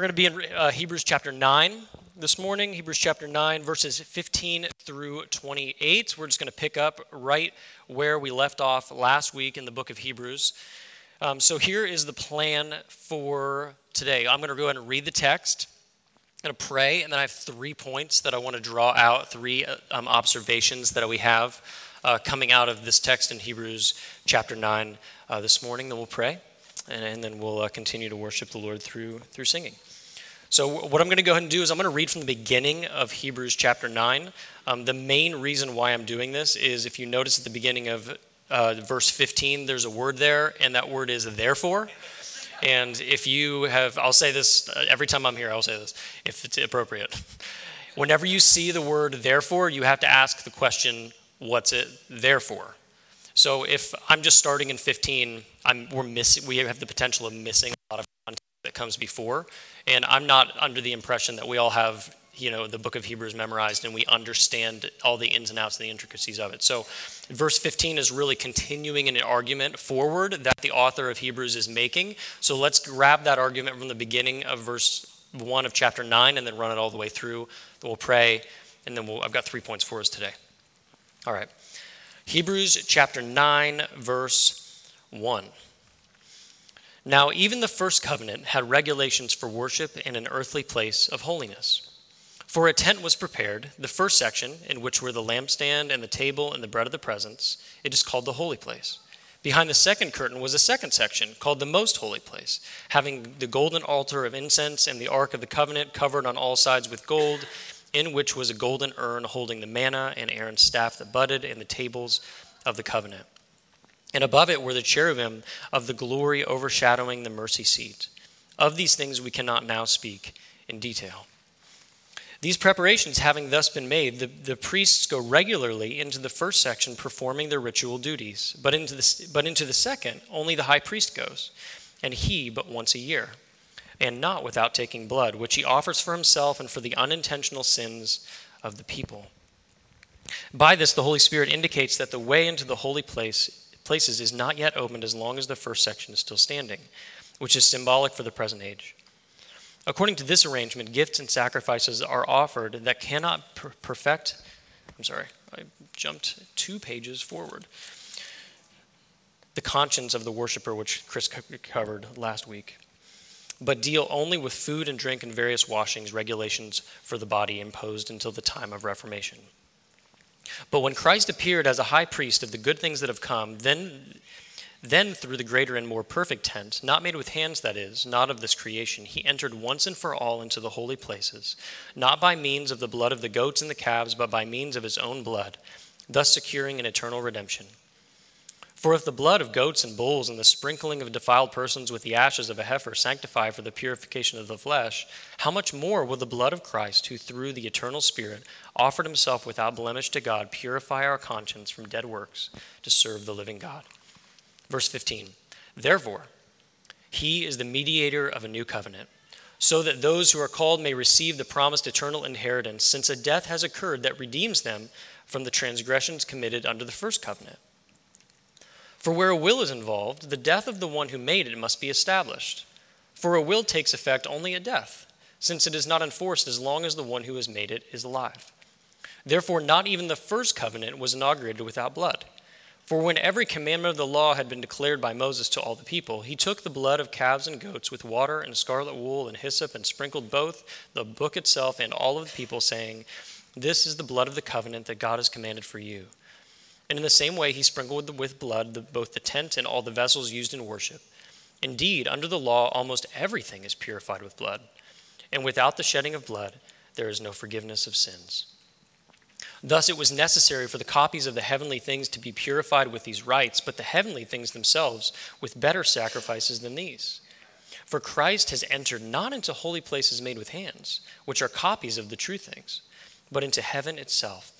We're going to be in uh, Hebrews chapter 9 this morning, Hebrews chapter 9, verses 15 through 28. We're just going to pick up right where we left off last week in the book of Hebrews. Um, so here is the plan for today. I'm going to go ahead and read the text. I'm going to pray, and then I have three points that I want to draw out, three uh, um, observations that we have uh, coming out of this text in Hebrews chapter 9 uh, this morning. Then we'll pray and, and then we'll uh, continue to worship the Lord through, through singing. So, what I'm going to go ahead and do is I'm going to read from the beginning of Hebrews chapter 9. Um, the main reason why I'm doing this is if you notice at the beginning of uh, verse 15, there's a word there, and that word is therefore. And if you have, I'll say this uh, every time I'm here, I'll say this if it's appropriate. Whenever you see the word therefore, you have to ask the question, what's it there for? So if I'm just starting in 15, I'm, we're missing, we have the potential of missing a lot of that comes before. And I'm not under the impression that we all have, you know, the book of Hebrews memorized and we understand all the ins and outs and the intricacies of it. So verse 15 is really continuing an argument forward that the author of Hebrews is making. So let's grab that argument from the beginning of verse 1 of chapter 9 and then run it all the way through. We'll pray, and then we'll, I've got three points for us today. All right. Hebrews chapter 9, verse 1. Now, even the first covenant had regulations for worship in an earthly place of holiness. For a tent was prepared, the first section, in which were the lampstand and the table and the bread of the presence. It is called the holy place. Behind the second curtain was a second section, called the most holy place, having the golden altar of incense and the ark of the covenant covered on all sides with gold in which was a golden urn holding the manna and Aaron's staff that budded and the tables of the covenant. And above it were the cherubim of the glory overshadowing the mercy seat. Of these things we cannot now speak in detail. These preparations having thus been made, the, the priests go regularly into the first section performing their ritual duties, but into, the, but into the second, only the high priest goes, and he but once a year and not without taking blood, which he offers for himself and for the unintentional sins of the people. By this, the Holy Spirit indicates that the way into the holy place, places is not yet opened as long as the first section is still standing, which is symbolic for the present age. According to this arrangement, gifts and sacrifices are offered that cannot per- perfect. I'm sorry, I jumped two pages forward. The conscience of the worshiper, which Chris covered last week but deal only with food and drink and various washings, regulations for the body imposed until the time of Reformation. But when Christ appeared as a high priest of the good things that have come, then, then through the greater and more perfect tent, not made with hands, that is, not of this creation, he entered once and for all into the holy places, not by means of the blood of the goats and the calves, but by means of his own blood, thus securing an eternal redemption. For if the blood of goats and bulls and the sprinkling of defiled persons with the ashes of a heifer sanctify for the purification of the flesh, how much more will the blood of Christ, who through the eternal Spirit offered himself without blemish to God, purify our conscience from dead works to serve the living God? Verse 15 Therefore, he is the mediator of a new covenant, so that those who are called may receive the promised eternal inheritance, since a death has occurred that redeems them from the transgressions committed under the first covenant. For where a will is involved, the death of the one who made it must be established. For a will takes effect only at death, since it is not enforced as long as the one who has made it is alive. Therefore, not even the first covenant was inaugurated without blood. For when every commandment of the law had been declared by Moses to all the people, he took the blood of calves and goats with water and scarlet wool and hyssop and sprinkled both the book itself and all of the people, saying, This is the blood of the covenant that God has commanded for you. And in the same way, he sprinkled with blood the, both the tent and all the vessels used in worship. Indeed, under the law, almost everything is purified with blood. And without the shedding of blood, there is no forgiveness of sins. Thus, it was necessary for the copies of the heavenly things to be purified with these rites, but the heavenly things themselves with better sacrifices than these. For Christ has entered not into holy places made with hands, which are copies of the true things, but into heaven itself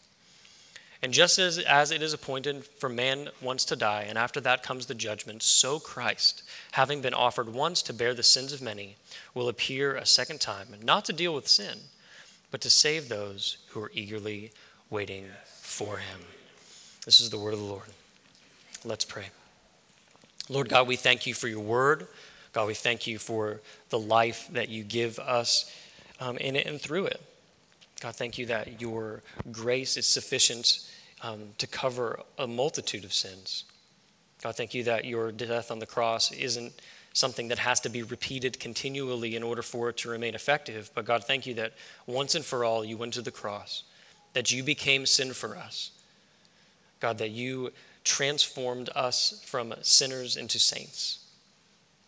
And just as, as it is appointed for man once to die, and after that comes the judgment, so Christ, having been offered once to bear the sins of many, will appear a second time, not to deal with sin, but to save those who are eagerly waiting for him. This is the word of the Lord. Let's pray. Lord God, we thank you for your word. God, we thank you for the life that you give us um, in it and through it. God, thank you that your grace is sufficient um, to cover a multitude of sins. God, thank you that your death on the cross isn't something that has to be repeated continually in order for it to remain effective. But God, thank you that once and for all you went to the cross, that you became sin for us. God, that you transformed us from sinners into saints.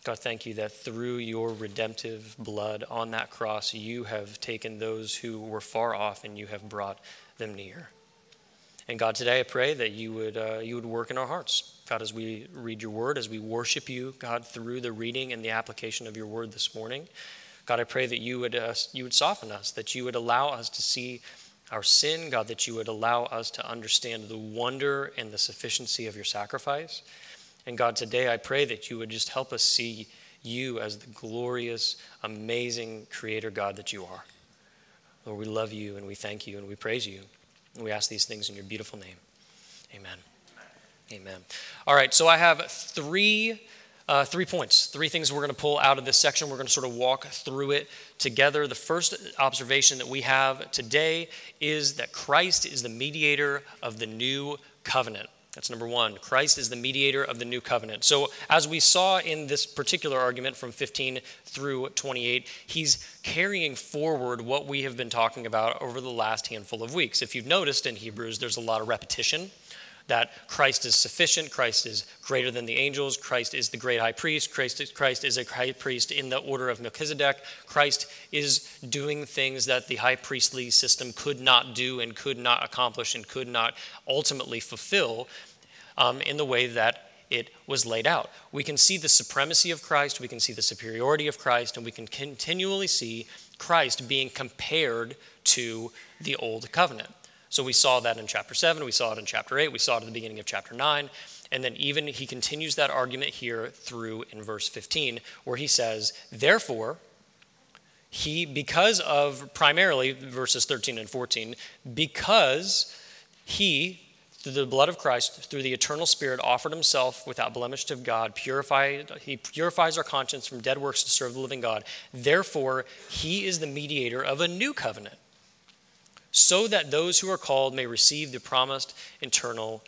God, thank you that through your redemptive blood on that cross, you have taken those who were far off and you have brought them near. And God, today I pray that you would, uh, you would work in our hearts. God, as we read your word, as we worship you, God, through the reading and the application of your word this morning, God, I pray that you would, uh, you would soften us, that you would allow us to see our sin, God, that you would allow us to understand the wonder and the sufficiency of your sacrifice. And God, today I pray that you would just help us see you as the glorious, amazing creator God that you are. Lord, we love you and we thank you and we praise you. And we ask these things in your beautiful name. Amen. Amen. All right, so I have three. Uh, three points, three things we're going to pull out of this section. We're going to sort of walk through it together. The first observation that we have today is that Christ is the mediator of the new covenant. That's number one. Christ is the mediator of the new covenant. So, as we saw in this particular argument from 15 through 28, he's carrying forward what we have been talking about over the last handful of weeks. If you've noticed in Hebrews, there's a lot of repetition that Christ is sufficient, Christ is greater than the angels, Christ is the great high priest, Christ is, Christ is a high priest in the order of Melchizedek, Christ is doing things that the high priestly system could not do and could not accomplish and could not ultimately fulfill um, in the way that it was laid out. We can see the supremacy of Christ, we can see the superiority of Christ, and we can continually see Christ being compared to the old covenant. So we saw that in chapter 7, we saw it in chapter 8, we saw it at the beginning of chapter 9. And then even he continues that argument here through in verse 15, where he says, Therefore, he, because of primarily verses 13 and 14, because he, through the blood of Christ, through the eternal Spirit, offered himself without blemish to God, purified, he purifies our conscience from dead works to serve the living God. Therefore, he is the mediator of a new covenant so that those who are called may receive the promised eternal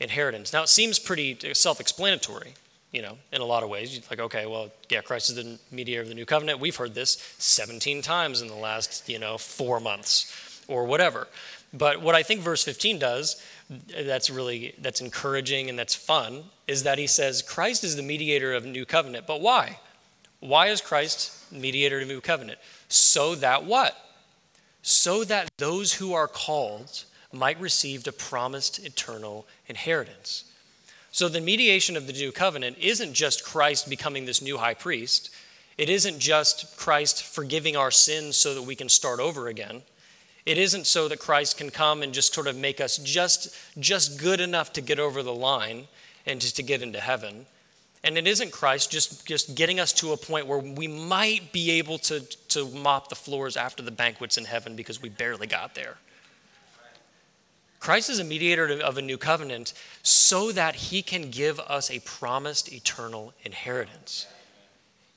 inheritance. Now, it seems pretty self explanatory, you know, in a lot of ways. You're like, okay, well, yeah, Christ is the mediator of the new covenant. We've heard this 17 times in the last, you know, four months or whatever. But what I think verse 15 does, that's really that's encouraging and that's fun, is that he says Christ is the mediator of new covenant. But why? Why is Christ mediator of new covenant? So that what? So that those who are called might receive the promised eternal inheritance. So, the mediation of the new covenant isn't just Christ becoming this new high priest. It isn't just Christ forgiving our sins so that we can start over again. It isn't so that Christ can come and just sort of make us just, just good enough to get over the line and just to get into heaven. And it isn't Christ just, just getting us to a point where we might be able to, to mop the floors after the banquets in heaven because we barely got there. Christ is a mediator of a new covenant so that he can give us a promised eternal inheritance.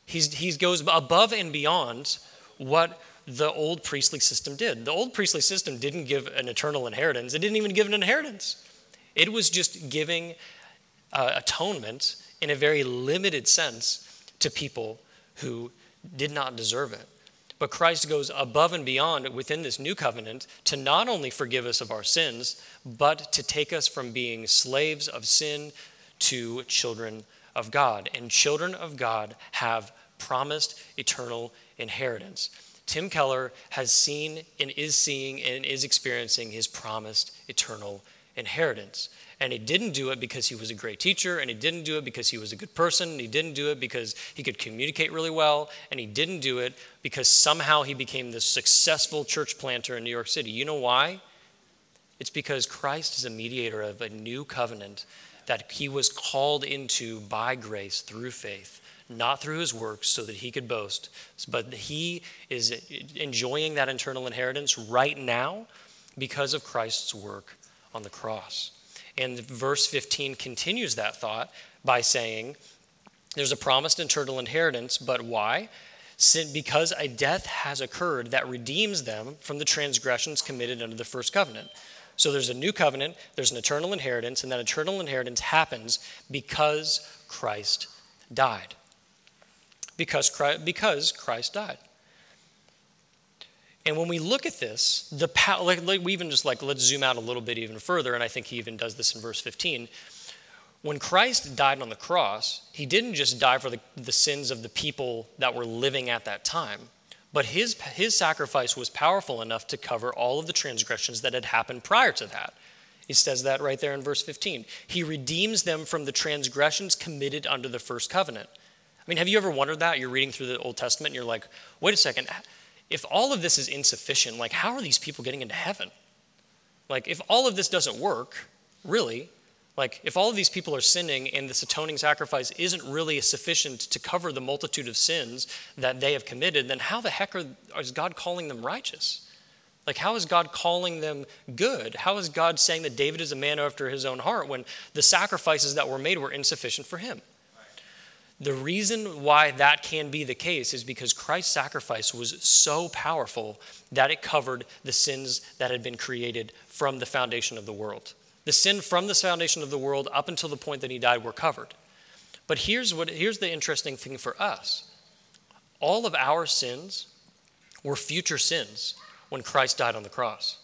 He's, he goes above and beyond what the old priestly system did. The old priestly system didn't give an eternal inheritance, it didn't even give an inheritance. It was just giving uh, atonement in a very limited sense to people who did not deserve it. But Christ goes above and beyond within this new covenant to not only forgive us of our sins, but to take us from being slaves of sin to children of God. And children of God have promised eternal inheritance. Tim Keller has seen and is seeing and is experiencing his promised eternal inheritance. And he didn't do it because he was a great teacher, and he didn't do it because he was a good person, and he didn't do it because he could communicate really well, and he didn't do it because somehow he became this successful church planter in New York City. You know why? It's because Christ is a mediator of a new covenant that he was called into by grace through faith, not through his works so that he could boast, but he is enjoying that internal inheritance right now because of Christ's work on the cross. And verse 15 continues that thought by saying, There's a promised eternal inheritance, but why? Because a death has occurred that redeems them from the transgressions committed under the first covenant. So there's a new covenant, there's an eternal inheritance, and that eternal inheritance happens because Christ died. Because Christ, because Christ died. And when we look at this, the like, like we even just like let's zoom out a little bit even further, and I think he even does this in verse 15. When Christ died on the cross, he didn't just die for the, the sins of the people that were living at that time, but his, his sacrifice was powerful enough to cover all of the transgressions that had happened prior to that. He says that right there in verse 15. He redeems them from the transgressions committed under the first covenant. I mean, have you ever wondered that? You're reading through the Old Testament and you're like, wait a second, if all of this is insufficient, like, how are these people getting into heaven? Like, if all of this doesn't work, really, like, if all of these people are sinning and this atoning sacrifice isn't really sufficient to cover the multitude of sins that they have committed, then how the heck are, is God calling them righteous? Like, how is God calling them good? How is God saying that David is a man after his own heart when the sacrifices that were made were insufficient for him? The reason why that can be the case is because Christ's sacrifice was so powerful that it covered the sins that had been created from the foundation of the world. The sin from the foundation of the world up until the point that he died were covered. But here's, what, here's the interesting thing for us all of our sins were future sins when Christ died on the cross.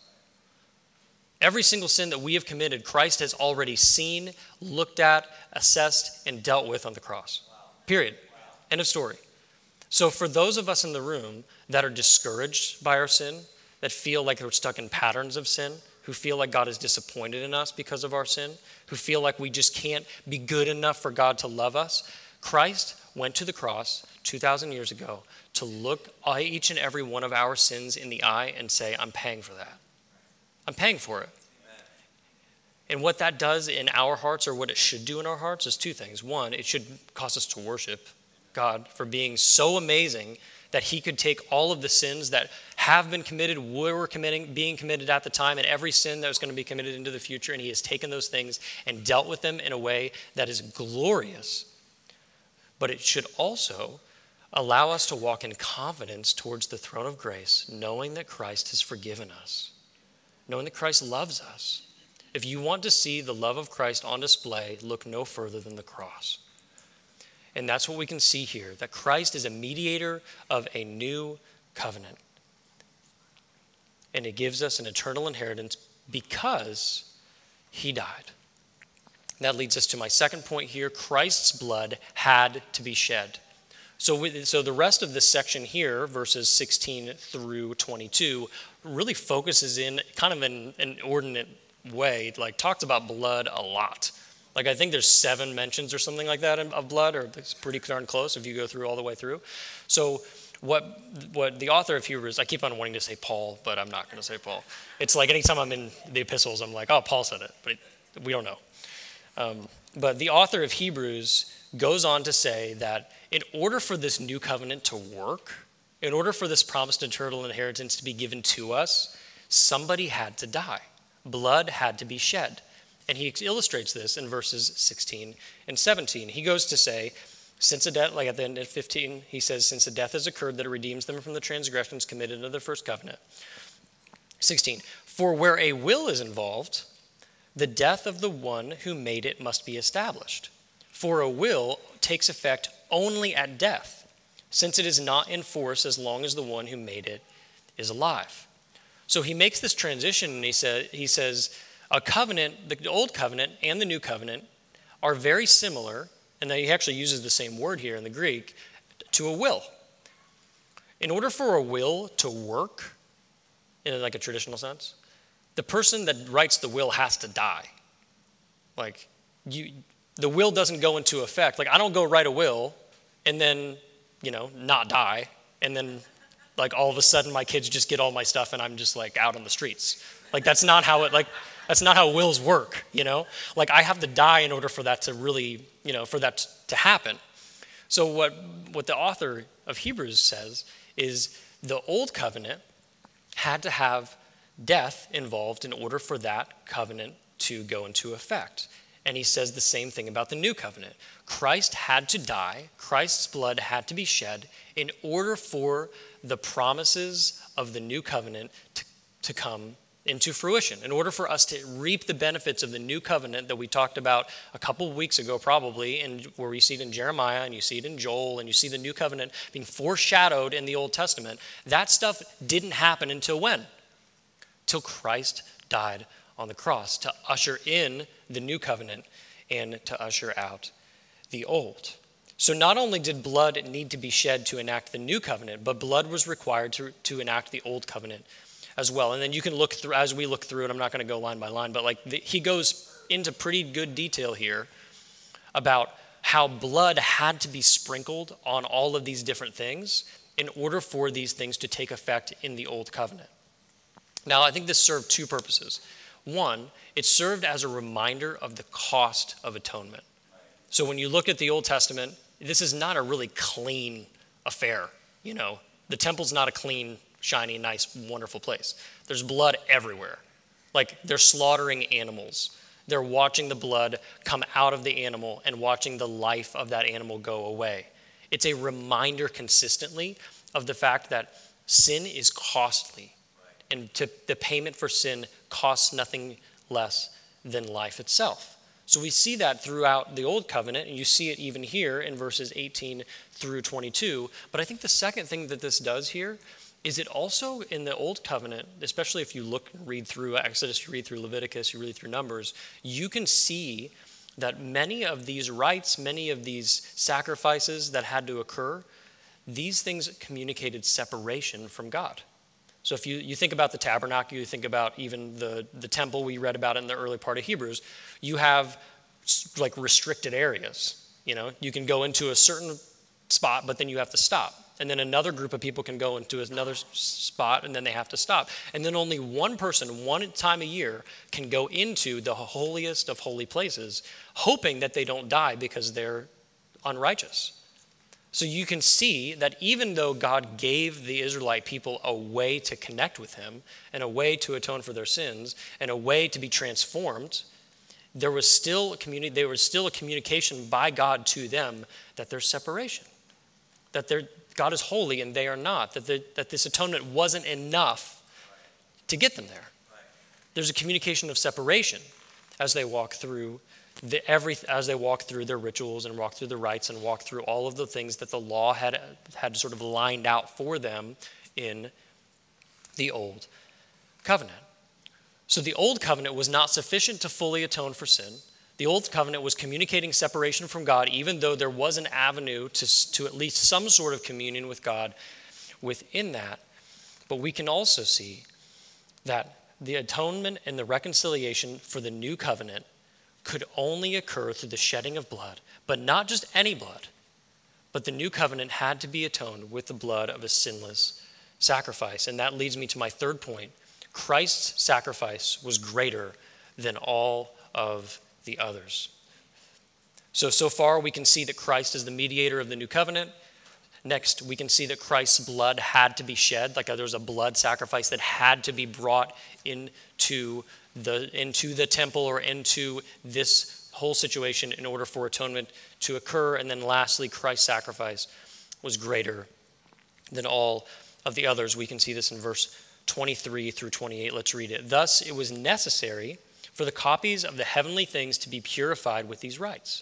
Every single sin that we have committed, Christ has already seen, looked at, assessed, and dealt with on the cross. Period. End of story. So, for those of us in the room that are discouraged by our sin, that feel like we're stuck in patterns of sin, who feel like God is disappointed in us because of our sin, who feel like we just can't be good enough for God to love us, Christ went to the cross 2,000 years ago to look each and every one of our sins in the eye and say, I'm paying for that. I'm paying for it. And what that does in our hearts, or what it should do in our hearts, is two things. One, it should cause us to worship God for being so amazing that He could take all of the sins that have been committed, were committing, being committed at the time, and every sin that was going to be committed into the future, and He has taken those things and dealt with them in a way that is glorious. But it should also allow us to walk in confidence towards the throne of grace, knowing that Christ has forgiven us, knowing that Christ loves us if you want to see the love of Christ on display, look no further than the cross. And that's what we can see here that Christ is a mediator of a new covenant. And it gives us an eternal inheritance because he died. That leads us to my second point here Christ's blood had to be shed. So, so the rest of this section here, verses 16 through 22, really focuses in kind of an, an ordinate way, like talks about blood a lot. Like I think there's seven mentions or something like that of blood, or it's pretty darn close if you go through all the way through. So what what the author of Hebrews, I keep on wanting to say Paul, but I'm not going to say Paul. It's like anytime I'm in the epistles, I'm like, oh, Paul said it, but we don't know. Um, but the author of Hebrews goes on to say that in order for this new covenant to work, in order for this promised eternal inheritance to be given to us, somebody had to die blood had to be shed. And he illustrates this in verses 16 and 17. He goes to say, since a death, like at the end of 15, he says, since a death has occurred that it redeems them from the transgressions committed under the first covenant. 16, for where a will is involved, the death of the one who made it must be established. For a will takes effect only at death, since it is not in force as long as the one who made it is alive. So he makes this transition and he, say, he says, a covenant, the old covenant and the new covenant are very similar, and he actually uses the same word here in the Greek, to a will. In order for a will to work, in like a traditional sense, the person that writes the will has to die. Like, you, the will doesn't go into effect. Like, I don't go write a will and then, you know, not die and then like all of a sudden my kids just get all my stuff and I'm just like out on the streets. Like that's not how it like that's not how wills work, you know? Like I have to die in order for that to really, you know, for that to happen. So what what the author of Hebrews says is the old covenant had to have death involved in order for that covenant to go into effect. And he says the same thing about the new covenant. Christ had to die, Christ's blood had to be shed in order for the promises of the new covenant to, to come into fruition. In order for us to reap the benefits of the new covenant that we talked about a couple of weeks ago, probably, and where we see it in Jeremiah and you see it in Joel and you see the new covenant being foreshadowed in the Old Testament, that stuff didn't happen until when? Till Christ died on the cross to usher in the new covenant and to usher out the old. So, not only did blood need to be shed to enact the new covenant, but blood was required to, to enact the old covenant as well. And then you can look through, as we look through it, I'm not going to go line by line, but like the, he goes into pretty good detail here about how blood had to be sprinkled on all of these different things in order for these things to take effect in the old covenant. Now, I think this served two purposes. One, it served as a reminder of the cost of atonement. So when you look at the Old Testament, this is not a really clean affair. You know, the temple's not a clean, shiny, nice, wonderful place. There's blood everywhere. Like they're slaughtering animals. They're watching the blood come out of the animal and watching the life of that animal go away. It's a reminder consistently of the fact that sin is costly. And to, the payment for sin costs nothing less than life itself. So we see that throughout the Old Covenant, and you see it even here in verses 18 through 22. But I think the second thing that this does here is it also in the Old Covenant, especially if you look and read through Exodus, you read through Leviticus, you read through Numbers, you can see that many of these rites, many of these sacrifices that had to occur, these things communicated separation from God. So if you, you think about the tabernacle, you think about even the, the temple we read about in the early part of Hebrews, you have like restricted areas. You know, you can go into a certain spot, but then you have to stop. And then another group of people can go into another spot and then they have to stop. And then only one person, one time a year, can go into the holiest of holy places, hoping that they don't die because they're unrighteous. So you can see that even though God gave the Israelite people a way to connect with Him and a way to atone for their sins and a way to be transformed, there was still a community, there was still a communication by God to them that there's separation, that God is holy and they are not, that, the, that this atonement wasn't enough to get them there. There's a communication of separation as they walk through the, every, as they walk through their rituals and walk through the rites and walk through all of the things that the law had, had sort of lined out for them in the old covenant. So the old covenant was not sufficient to fully atone for sin. The old covenant was communicating separation from God, even though there was an avenue to, to at least some sort of communion with God within that. But we can also see that the atonement and the reconciliation for the new covenant could only occur through the shedding of blood, but not just any blood, but the new covenant had to be atoned with the blood of a sinless sacrifice. And that leads me to my third point Christ's sacrifice was greater than all of the others. So, so far, we can see that Christ is the mediator of the new covenant. Next, we can see that Christ's blood had to be shed, like uh, there was a blood sacrifice that had to be brought into the, into the temple or into this whole situation in order for atonement to occur. And then lastly, Christ's sacrifice was greater than all of the others. We can see this in verse 23 through 28. Let's read it. Thus, it was necessary for the copies of the heavenly things to be purified with these rites,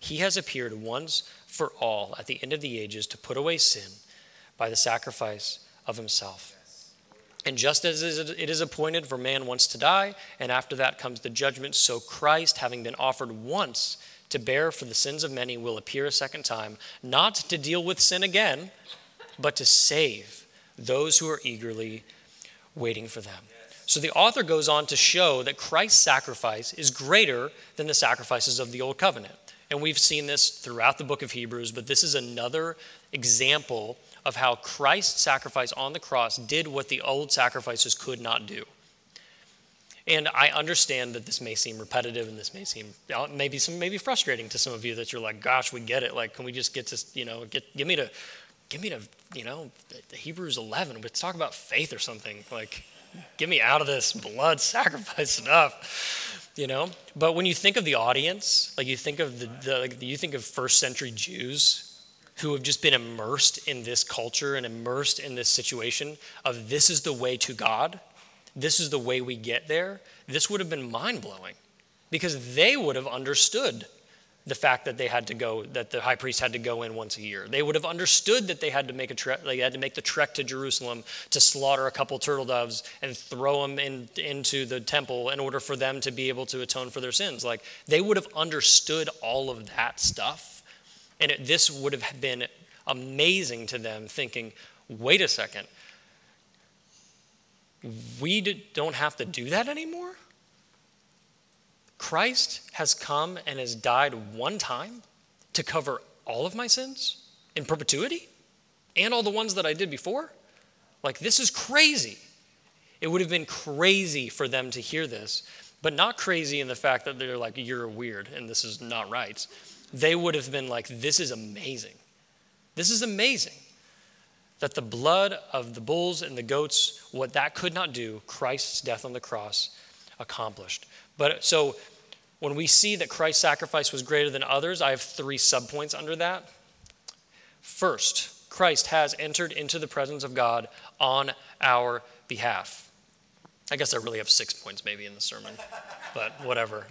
he has appeared once for all at the end of the ages to put away sin by the sacrifice of himself. And just as it is appointed for man once to die, and after that comes the judgment, so Christ, having been offered once to bear for the sins of many, will appear a second time, not to deal with sin again, but to save those who are eagerly waiting for them. So the author goes on to show that Christ's sacrifice is greater than the sacrifices of the old covenant. And we've seen this throughout the book of Hebrews, but this is another example of how Christ's sacrifice on the cross did what the old sacrifices could not do. And I understand that this may seem repetitive and this may seem uh, maybe some maybe frustrating to some of you that you're like, gosh, we get it. Like, can we just get to, you know, get give me to give me to, you know, Hebrews 11. Let's talk about faith or something. Like, get me out of this blood sacrifice stuff, you know? But when you think of the audience, like you think of the, the like you think of first century Jews who have just been immersed in this culture and immersed in this situation of this is the way to God, this is the way we get there, this would have been mind blowing because they would have understood the fact that they had to go that the high priest had to go in once a year. They would have understood that they had to make a trek they had to make the trek to jerusalem to slaughter a couple turtle doves and throw them in, into the temple in order for them to be able to atone for their sins. Like they would have understood all of that stuff. And it, this would have been amazing to them thinking wait a second. We don't have to do that anymore Christ has come and has died one time to cover all of my sins in perpetuity and all the ones that I did before. Like, this is crazy. It would have been crazy for them to hear this, but not crazy in the fact that they're like, you're weird and this is not right. They would have been like, this is amazing. This is amazing. That the blood of the bulls and the goats, what that could not do, Christ's death on the cross accomplished. But so when we see that Christ's sacrifice was greater than others, I have three subpoints under that. First, Christ has entered into the presence of God on our behalf. I guess I really have six points maybe in the sermon, but whatever.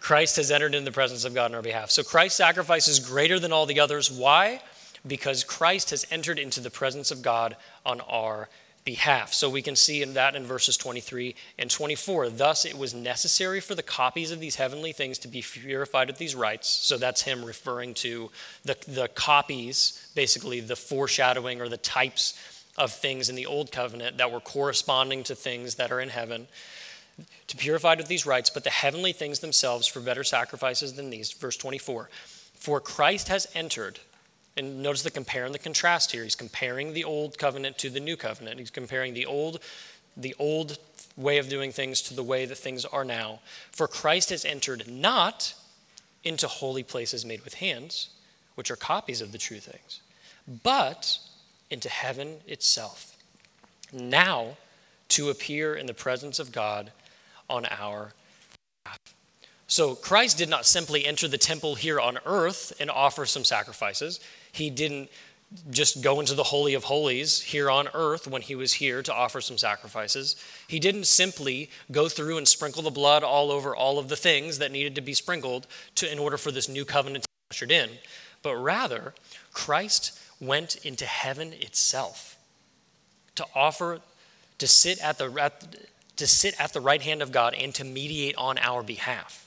Christ has entered in the presence of God on our behalf. So Christ's sacrifice is greater than all the others. Why? Because Christ has entered into the presence of God on our behalf. So we can see in that in verses 23 and 24. Thus, it was necessary for the copies of these heavenly things to be purified with these rites. So that's him referring to the, the copies, basically the foreshadowing or the types of things in the old covenant that were corresponding to things that are in heaven. To purified with these rites, but the heavenly things themselves for better sacrifices than these. Verse 24. For Christ has entered and notice the compare and the contrast here. He's comparing the old covenant to the new covenant. He's comparing the old, the old way of doing things to the way that things are now. For Christ has entered not into holy places made with hands, which are copies of the true things, but into heaven itself. Now to appear in the presence of God on our behalf. So Christ did not simply enter the temple here on earth and offer some sacrifices. He didn't just go into the Holy of Holies here on earth when he was here to offer some sacrifices. He didn't simply go through and sprinkle the blood all over all of the things that needed to be sprinkled to, in order for this new covenant to be ushered in, but rather, Christ went into heaven itself to offer, to sit at the, at, to sit at the right hand of God and to mediate on our behalf.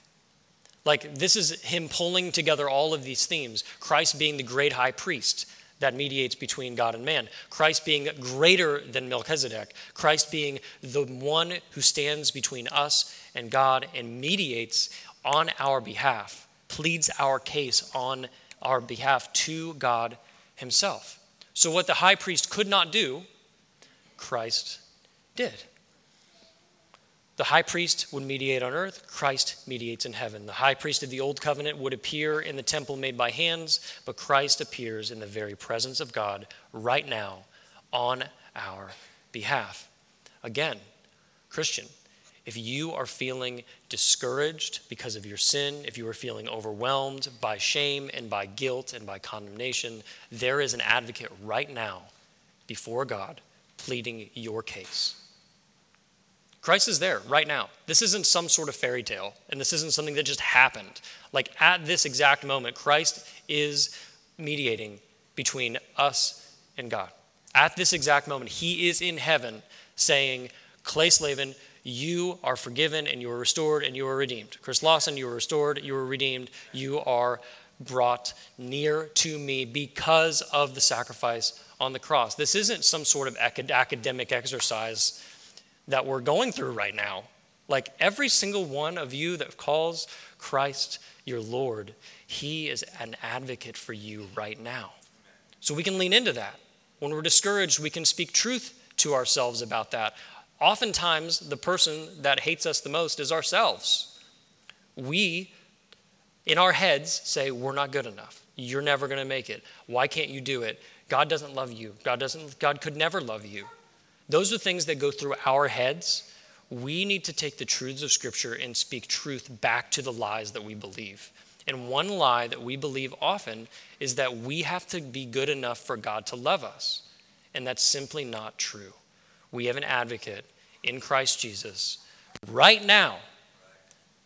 Like, this is him pulling together all of these themes Christ being the great high priest that mediates between God and man, Christ being greater than Melchizedek, Christ being the one who stands between us and God and mediates on our behalf, pleads our case on our behalf to God himself. So, what the high priest could not do, Christ did. The high priest would mediate on earth, Christ mediates in heaven. The high priest of the old covenant would appear in the temple made by hands, but Christ appears in the very presence of God right now on our behalf. Again, Christian, if you are feeling discouraged because of your sin, if you are feeling overwhelmed by shame and by guilt and by condemnation, there is an advocate right now before God pleading your case. Christ is there right now. This isn't some sort of fairy tale, and this isn't something that just happened. Like at this exact moment, Christ is mediating between us and God. At this exact moment, he is in heaven saying, Clay Slavin, you are forgiven and you are restored and you are redeemed. Chris Lawson, you are restored, you are redeemed, you are brought near to me because of the sacrifice on the cross. This isn't some sort of academic exercise that we're going through right now. Like every single one of you that calls Christ your Lord, He is an advocate for you right now. So we can lean into that. When we're discouraged, we can speak truth to ourselves about that. Oftentimes, the person that hates us the most is ourselves. We, in our heads, say, We're not good enough. You're never going to make it. Why can't you do it? God doesn't love you. God, doesn't, God could never love you. Those are things that go through our heads. We need to take the truths of Scripture and speak truth back to the lies that we believe. And one lie that we believe often is that we have to be good enough for God to love us. And that's simply not true. We have an advocate in Christ Jesus right now,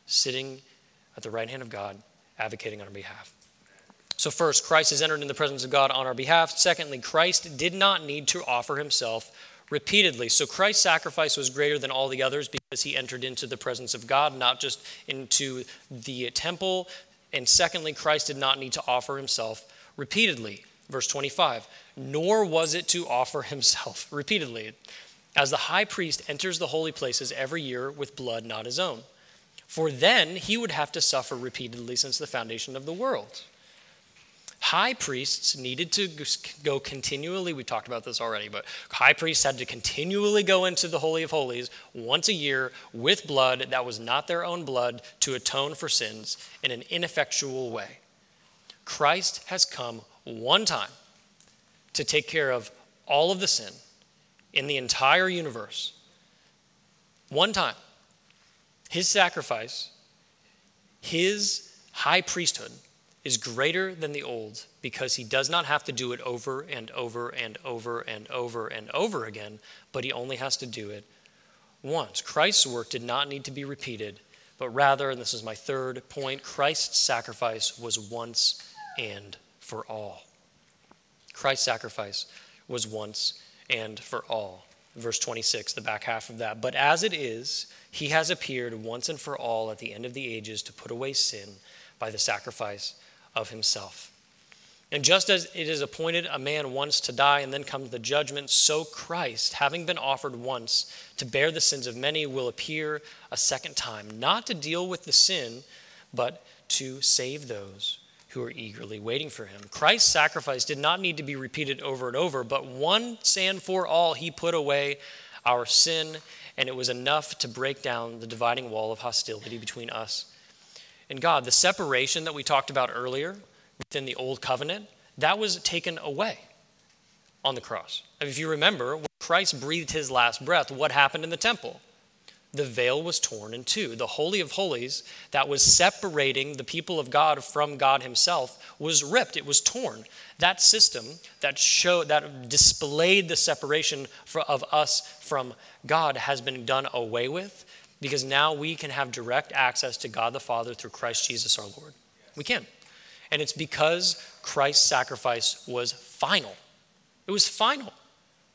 sitting at the right hand of God, advocating on our behalf. So, first, Christ has entered in the presence of God on our behalf. Secondly, Christ did not need to offer himself repeatedly. So, Christ's sacrifice was greater than all the others because he entered into the presence of God, not just into the temple. And secondly, Christ did not need to offer himself repeatedly. Verse 25, nor was it to offer himself repeatedly, as the high priest enters the holy places every year with blood not his own. For then he would have to suffer repeatedly since the foundation of the world. High priests needed to go continually, we talked about this already, but high priests had to continually go into the Holy of Holies once a year with blood that was not their own blood to atone for sins in an ineffectual way. Christ has come one time to take care of all of the sin in the entire universe. One time. His sacrifice, his high priesthood, is greater than the old because he does not have to do it over and over and over and over and over again, but he only has to do it once. Christ's work did not need to be repeated, but rather, and this is my third point, Christ's sacrifice was once and for all. Christ's sacrifice was once and for all. Verse 26, the back half of that. But as it is, he has appeared once and for all at the end of the ages to put away sin by the sacrifice of himself. And just as it is appointed a man once to die and then comes the judgment, so Christ, having been offered once to bear the sins of many, will appear a second time, not to deal with the sin, but to save those who are eagerly waiting for him. Christ's sacrifice did not need to be repeated over and over, but once and for all, he put away our sin, and it was enough to break down the dividing wall of hostility between us and God. The separation that we talked about earlier within the old covenant, that was taken away on the cross. If you remember, when Christ breathed his last breath, what happened in the temple? The veil was torn in two. The Holy of Holies, that was separating the people of God from God Himself, was ripped. It was torn. That system that showed, that displayed the separation for, of us from God has been done away with because now we can have direct access to God the Father through Christ Jesus our Lord. We can. And it's because Christ's sacrifice was final. It was final.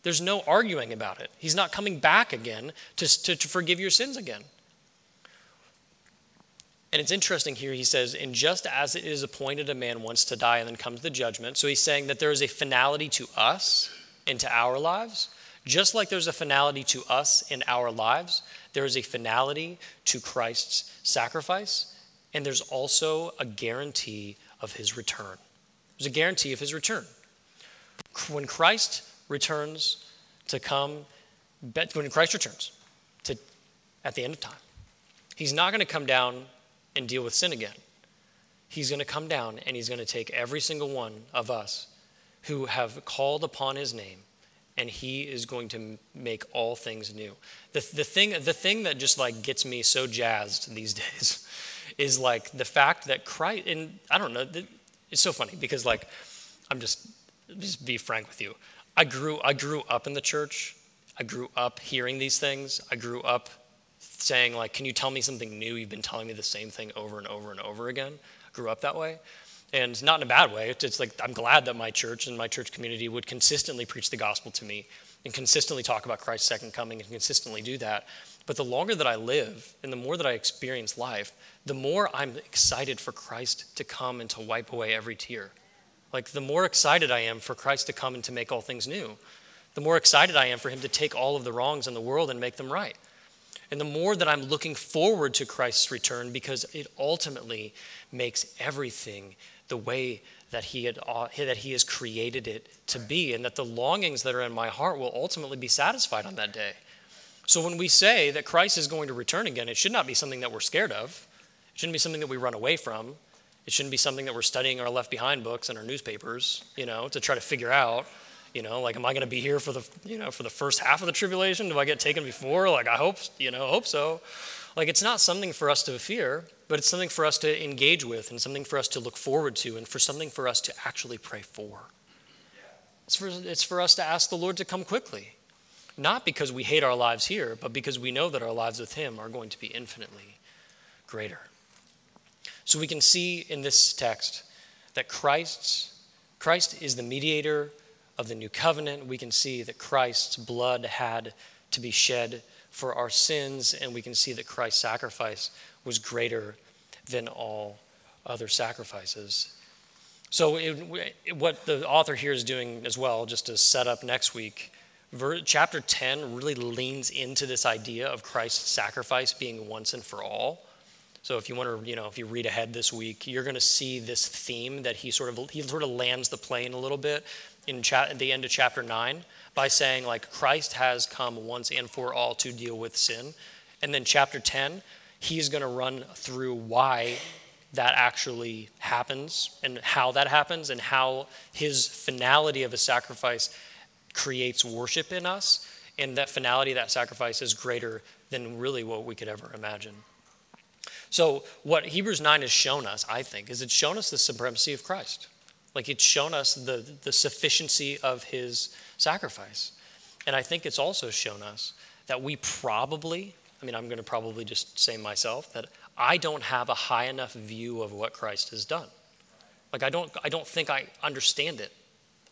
There's no arguing about it. He's not coming back again to, to, to forgive your sins again. And it's interesting here, he says, and just as it is appointed a man once to die and then comes the judgment. So he's saying that there is a finality to us into our lives. Just like there's a finality to us in our lives, there is a finality to Christ's sacrifice, and there's also a guarantee of his return. There's a guarantee of his return. When Christ returns to come, when Christ returns to, at the end of time, he's not going to come down and deal with sin again. He's going to come down and he's going to take every single one of us who have called upon his name and he is going to make all things new. The, the, thing, the thing that just like gets me so jazzed these days is like the fact that Christ, and I don't know, it's so funny because like, I'm just, just be frank with you. I grew, I grew up in the church. I grew up hearing these things. I grew up saying like, can you tell me something new? You've been telling me the same thing over and over and over again. I grew up that way. And not in a bad way. It's like I'm glad that my church and my church community would consistently preach the gospel to me and consistently talk about Christ's second coming and consistently do that. But the longer that I live and the more that I experience life, the more I'm excited for Christ to come and to wipe away every tear. Like the more excited I am for Christ to come and to make all things new, the more excited I am for him to take all of the wrongs in the world and make them right. And the more that I'm looking forward to Christ's return because it ultimately makes everything the way that he, had, uh, that he has created it to be, and that the longings that are in my heart will ultimately be satisfied on that day. So when we say that Christ is going to return again, it should not be something that we're scared of. It shouldn't be something that we run away from. It shouldn't be something that we're studying our left behind books and our newspapers, you know, to try to figure out, you know, like, am I going to be here for the, you know, for the first half of the tribulation? Do I get taken before? Like, I hope, you know, hope so. Like, it's not something for us to fear, but it's something for us to engage with and something for us to look forward to and for something for us to actually pray for. It's for, it's for us to ask the Lord to come quickly, not because we hate our lives here, but because we know that our lives with Him are going to be infinitely greater. So we can see in this text that Christ's, Christ is the mediator of the new covenant. We can see that Christ's blood had to be shed for our sins, and we can see that Christ's sacrifice was greater than all other sacrifices. So, it, what the author here is doing as well, just to set up next week, chapter 10 really leans into this idea of Christ's sacrifice being once and for all. So if you want to, you know, if you read ahead this week, you're going to see this theme that he sort of he sort of lands the plane a little bit in cha- the end of chapter 9 by saying like Christ has come once and for all to deal with sin. And then chapter 10, he's going to run through why that actually happens and how that happens and how his finality of a sacrifice creates worship in us and that finality that sacrifice is greater than really what we could ever imagine. So, what Hebrews 9 has shown us, I think, is it's shown us the supremacy of Christ. Like, it's shown us the, the sufficiency of his sacrifice. And I think it's also shown us that we probably, I mean, I'm going to probably just say myself, that I don't have a high enough view of what Christ has done. Like, I don't, I don't think I understand it.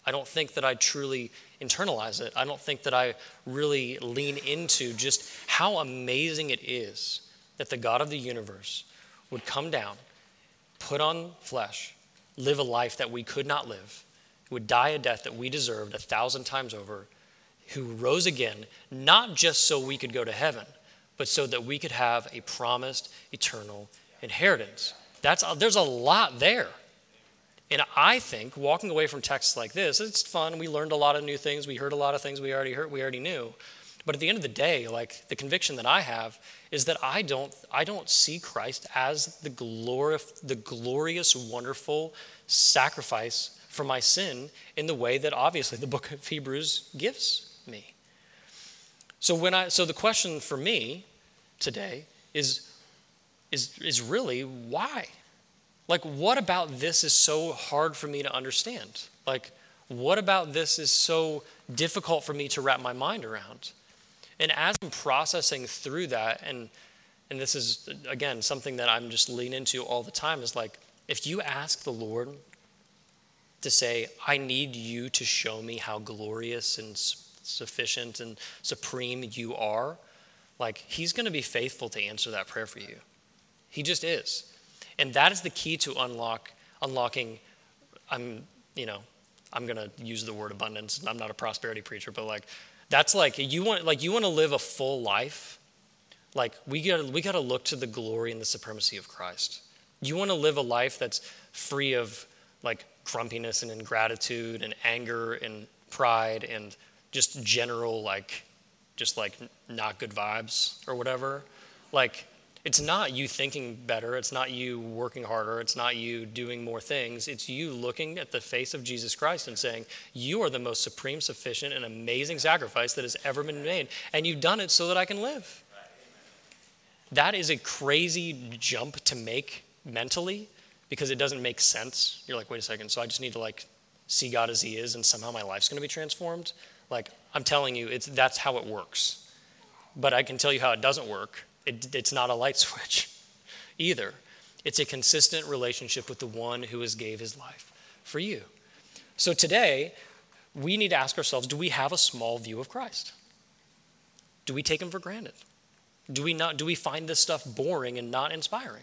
I don't think that I truly internalize it. I don't think that I really lean into just how amazing it is that the God of the universe would come down, put on flesh, live a life that we could not live, would die a death that we deserved a thousand times over, who rose again, not just so we could go to heaven, but so that we could have a promised eternal inheritance. That's, there's a lot there. And I think walking away from texts like this, it's fun. We learned a lot of new things. We heard a lot of things we already heard, we already knew. But at the end of the day, like the conviction that I have is that I don't, I don't see Christ as the, glori- the glorious, wonderful sacrifice for my sin in the way that obviously the book of Hebrews gives me. So when I so the question for me today is is is really why? Like what about this is so hard for me to understand? Like what about this is so difficult for me to wrap my mind around? And as I'm processing through that, and and this is again something that I'm just lean into all the time, is like if you ask the Lord to say, I need you to show me how glorious and sufficient and supreme you are, like he's going to be faithful to answer that prayer for you. He just is. And that is the key to unlock unlocking I'm, you know, I'm going to use the word abundance. I'm not a prosperity preacher, but like that's like you want like you want to live a full life. Like we got we got to look to the glory and the supremacy of Christ. You want to live a life that's free of like grumpiness and ingratitude and anger and pride and just general like just like not good vibes or whatever. Like it's not you thinking better. It's not you working harder. It's not you doing more things. It's you looking at the face of Jesus Christ and saying, You are the most supreme, sufficient, and amazing sacrifice that has ever been made. And you've done it so that I can live. That is a crazy jump to make mentally because it doesn't make sense. You're like, wait a second, so I just need to like see God as He is and somehow my life's gonna be transformed. Like, I'm telling you, it's, that's how it works. But I can tell you how it doesn't work it, it's not a light switch either. It's a consistent relationship with the one who has gave his life for you. So today, we need to ask ourselves, do we have a small view of Christ? Do we take him for granted? Do we not do we find this stuff boring and not inspiring?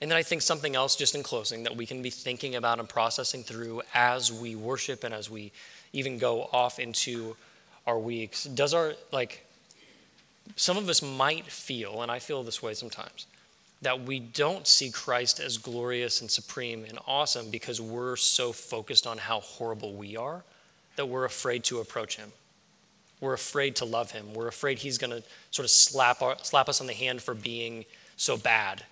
And then I think something else, just in closing, that we can be thinking about and processing through as we worship and as we even go off into our weeks. Does our, like, some of us might feel, and I feel this way sometimes, that we don't see Christ as glorious and supreme and awesome because we're so focused on how horrible we are that we're afraid to approach him. We're afraid to love him. We're afraid he's going to sort of slap, our, slap us on the hand for being so bad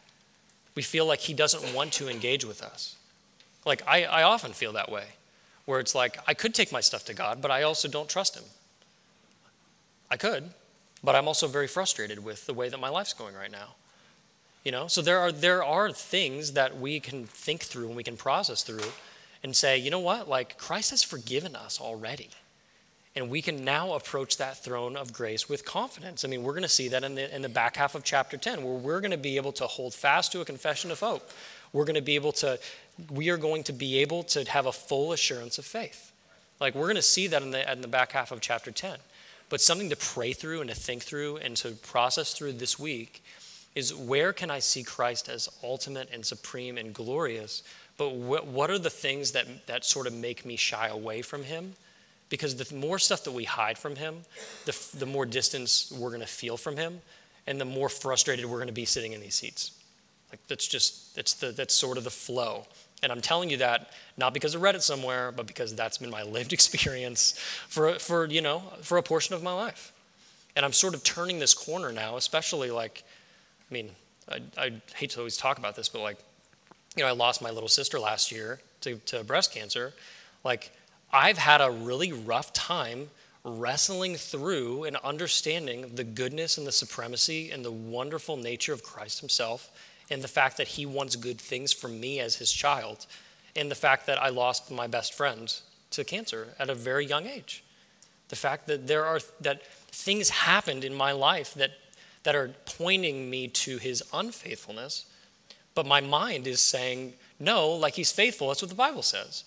we feel like he doesn't want to engage with us. Like, I, I often feel that way, where it's like, I could take my stuff to God, but I also don't trust him. I could, but I'm also very frustrated with the way that my life's going right now. You know, so there are there are things that we can think through and we can process through and say, you know what? Like Christ has forgiven us already. And we can now approach that throne of grace with confidence. I mean, we're going to see that in the, in the back half of chapter 10, where we're going to be able to hold fast to a confession of hope. We're going to be able to, we are going to be able to have a full assurance of faith. Like, we're going to see that in the, in the back half of chapter 10. But something to pray through and to think through and to process through this week is where can I see Christ as ultimate and supreme and glorious? But what, what are the things that, that sort of make me shy away from him? Because the more stuff that we hide from him, the, the more distance we're going to feel from him, and the more frustrated we're going to be sitting in these seats. Like that's just that's the that's sort of the flow. And I'm telling you that not because I read it somewhere, but because that's been my lived experience for for you know for a portion of my life. And I'm sort of turning this corner now, especially like, I mean, I, I hate to always talk about this, but like, you know, I lost my little sister last year to, to breast cancer. Like, I've had a really rough time wrestling through and understanding the goodness and the supremacy and the wonderful nature of Christ Himself, and the fact that He wants good things for me as His child, and the fact that I lost my best friend to cancer at a very young age. The fact that there are that things happened in my life that that are pointing me to His unfaithfulness, but my mind is saying no, like He's faithful. That's what the Bible says.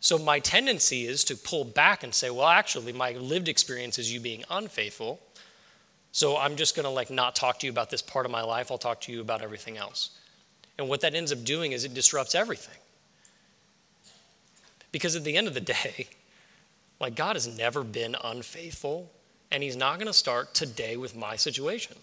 So my tendency is to pull back and say, well, actually, my lived experience is you being unfaithful. So I'm just going to like not talk to you about this part of my life. I'll talk to you about everything else. And what that ends up doing is it disrupts everything. Because at the end of the day, like God has never been unfaithful, and He's not going to start today with my situation.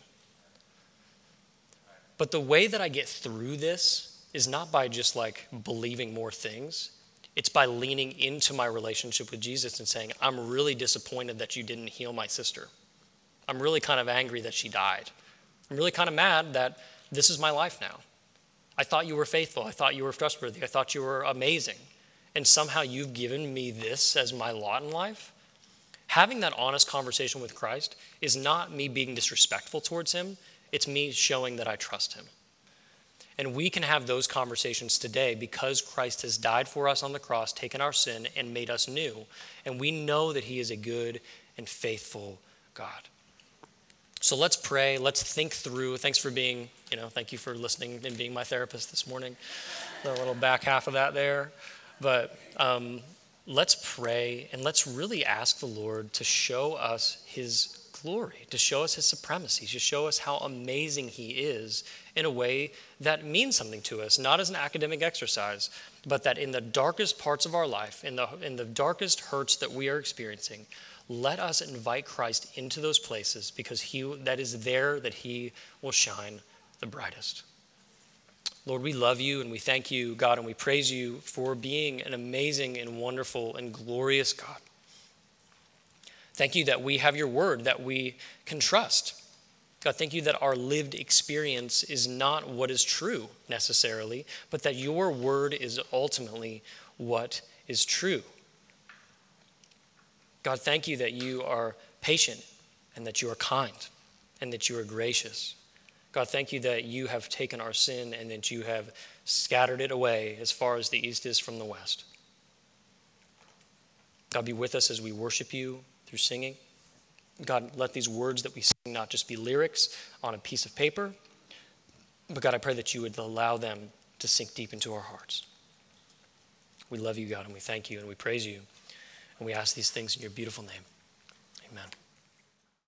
But the way that I get through this is not by just like believing more things. It's by leaning into my relationship with Jesus and saying, I'm really disappointed that you didn't heal my sister. I'm really kind of angry that she died. I'm really kind of mad that this is my life now. I thought you were faithful. I thought you were trustworthy. I thought you were amazing. And somehow you've given me this as my lot in life. Having that honest conversation with Christ is not me being disrespectful towards him, it's me showing that I trust him. And we can have those conversations today because Christ has died for us on the cross, taken our sin, and made us new. And we know that He is a good and faithful God. So let's pray. Let's think through. Thanks for being, you know, thank you for listening and being my therapist this morning. The little back half of that there. But um, let's pray and let's really ask the Lord to show us His glory, to show us his supremacy, to show us how amazing he is in a way that means something to us, not as an academic exercise, but that in the darkest parts of our life, in the, in the darkest hurts that we are experiencing, let us invite Christ into those places because he, that is there that he will shine the brightest. Lord, we love you and we thank you, God, and we praise you for being an amazing and wonderful and glorious God. Thank you that we have your word that we can trust. God, thank you that our lived experience is not what is true necessarily, but that your word is ultimately what is true. God, thank you that you are patient and that you are kind and that you are gracious. God, thank you that you have taken our sin and that you have scattered it away as far as the east is from the west. God, be with us as we worship you through singing. God, let these words that we sing not just be lyrics on a piece of paper, but God, I pray that you would allow them to sink deep into our hearts. We love you, God, and we thank you and we praise you. And we ask these things in your beautiful name. Amen.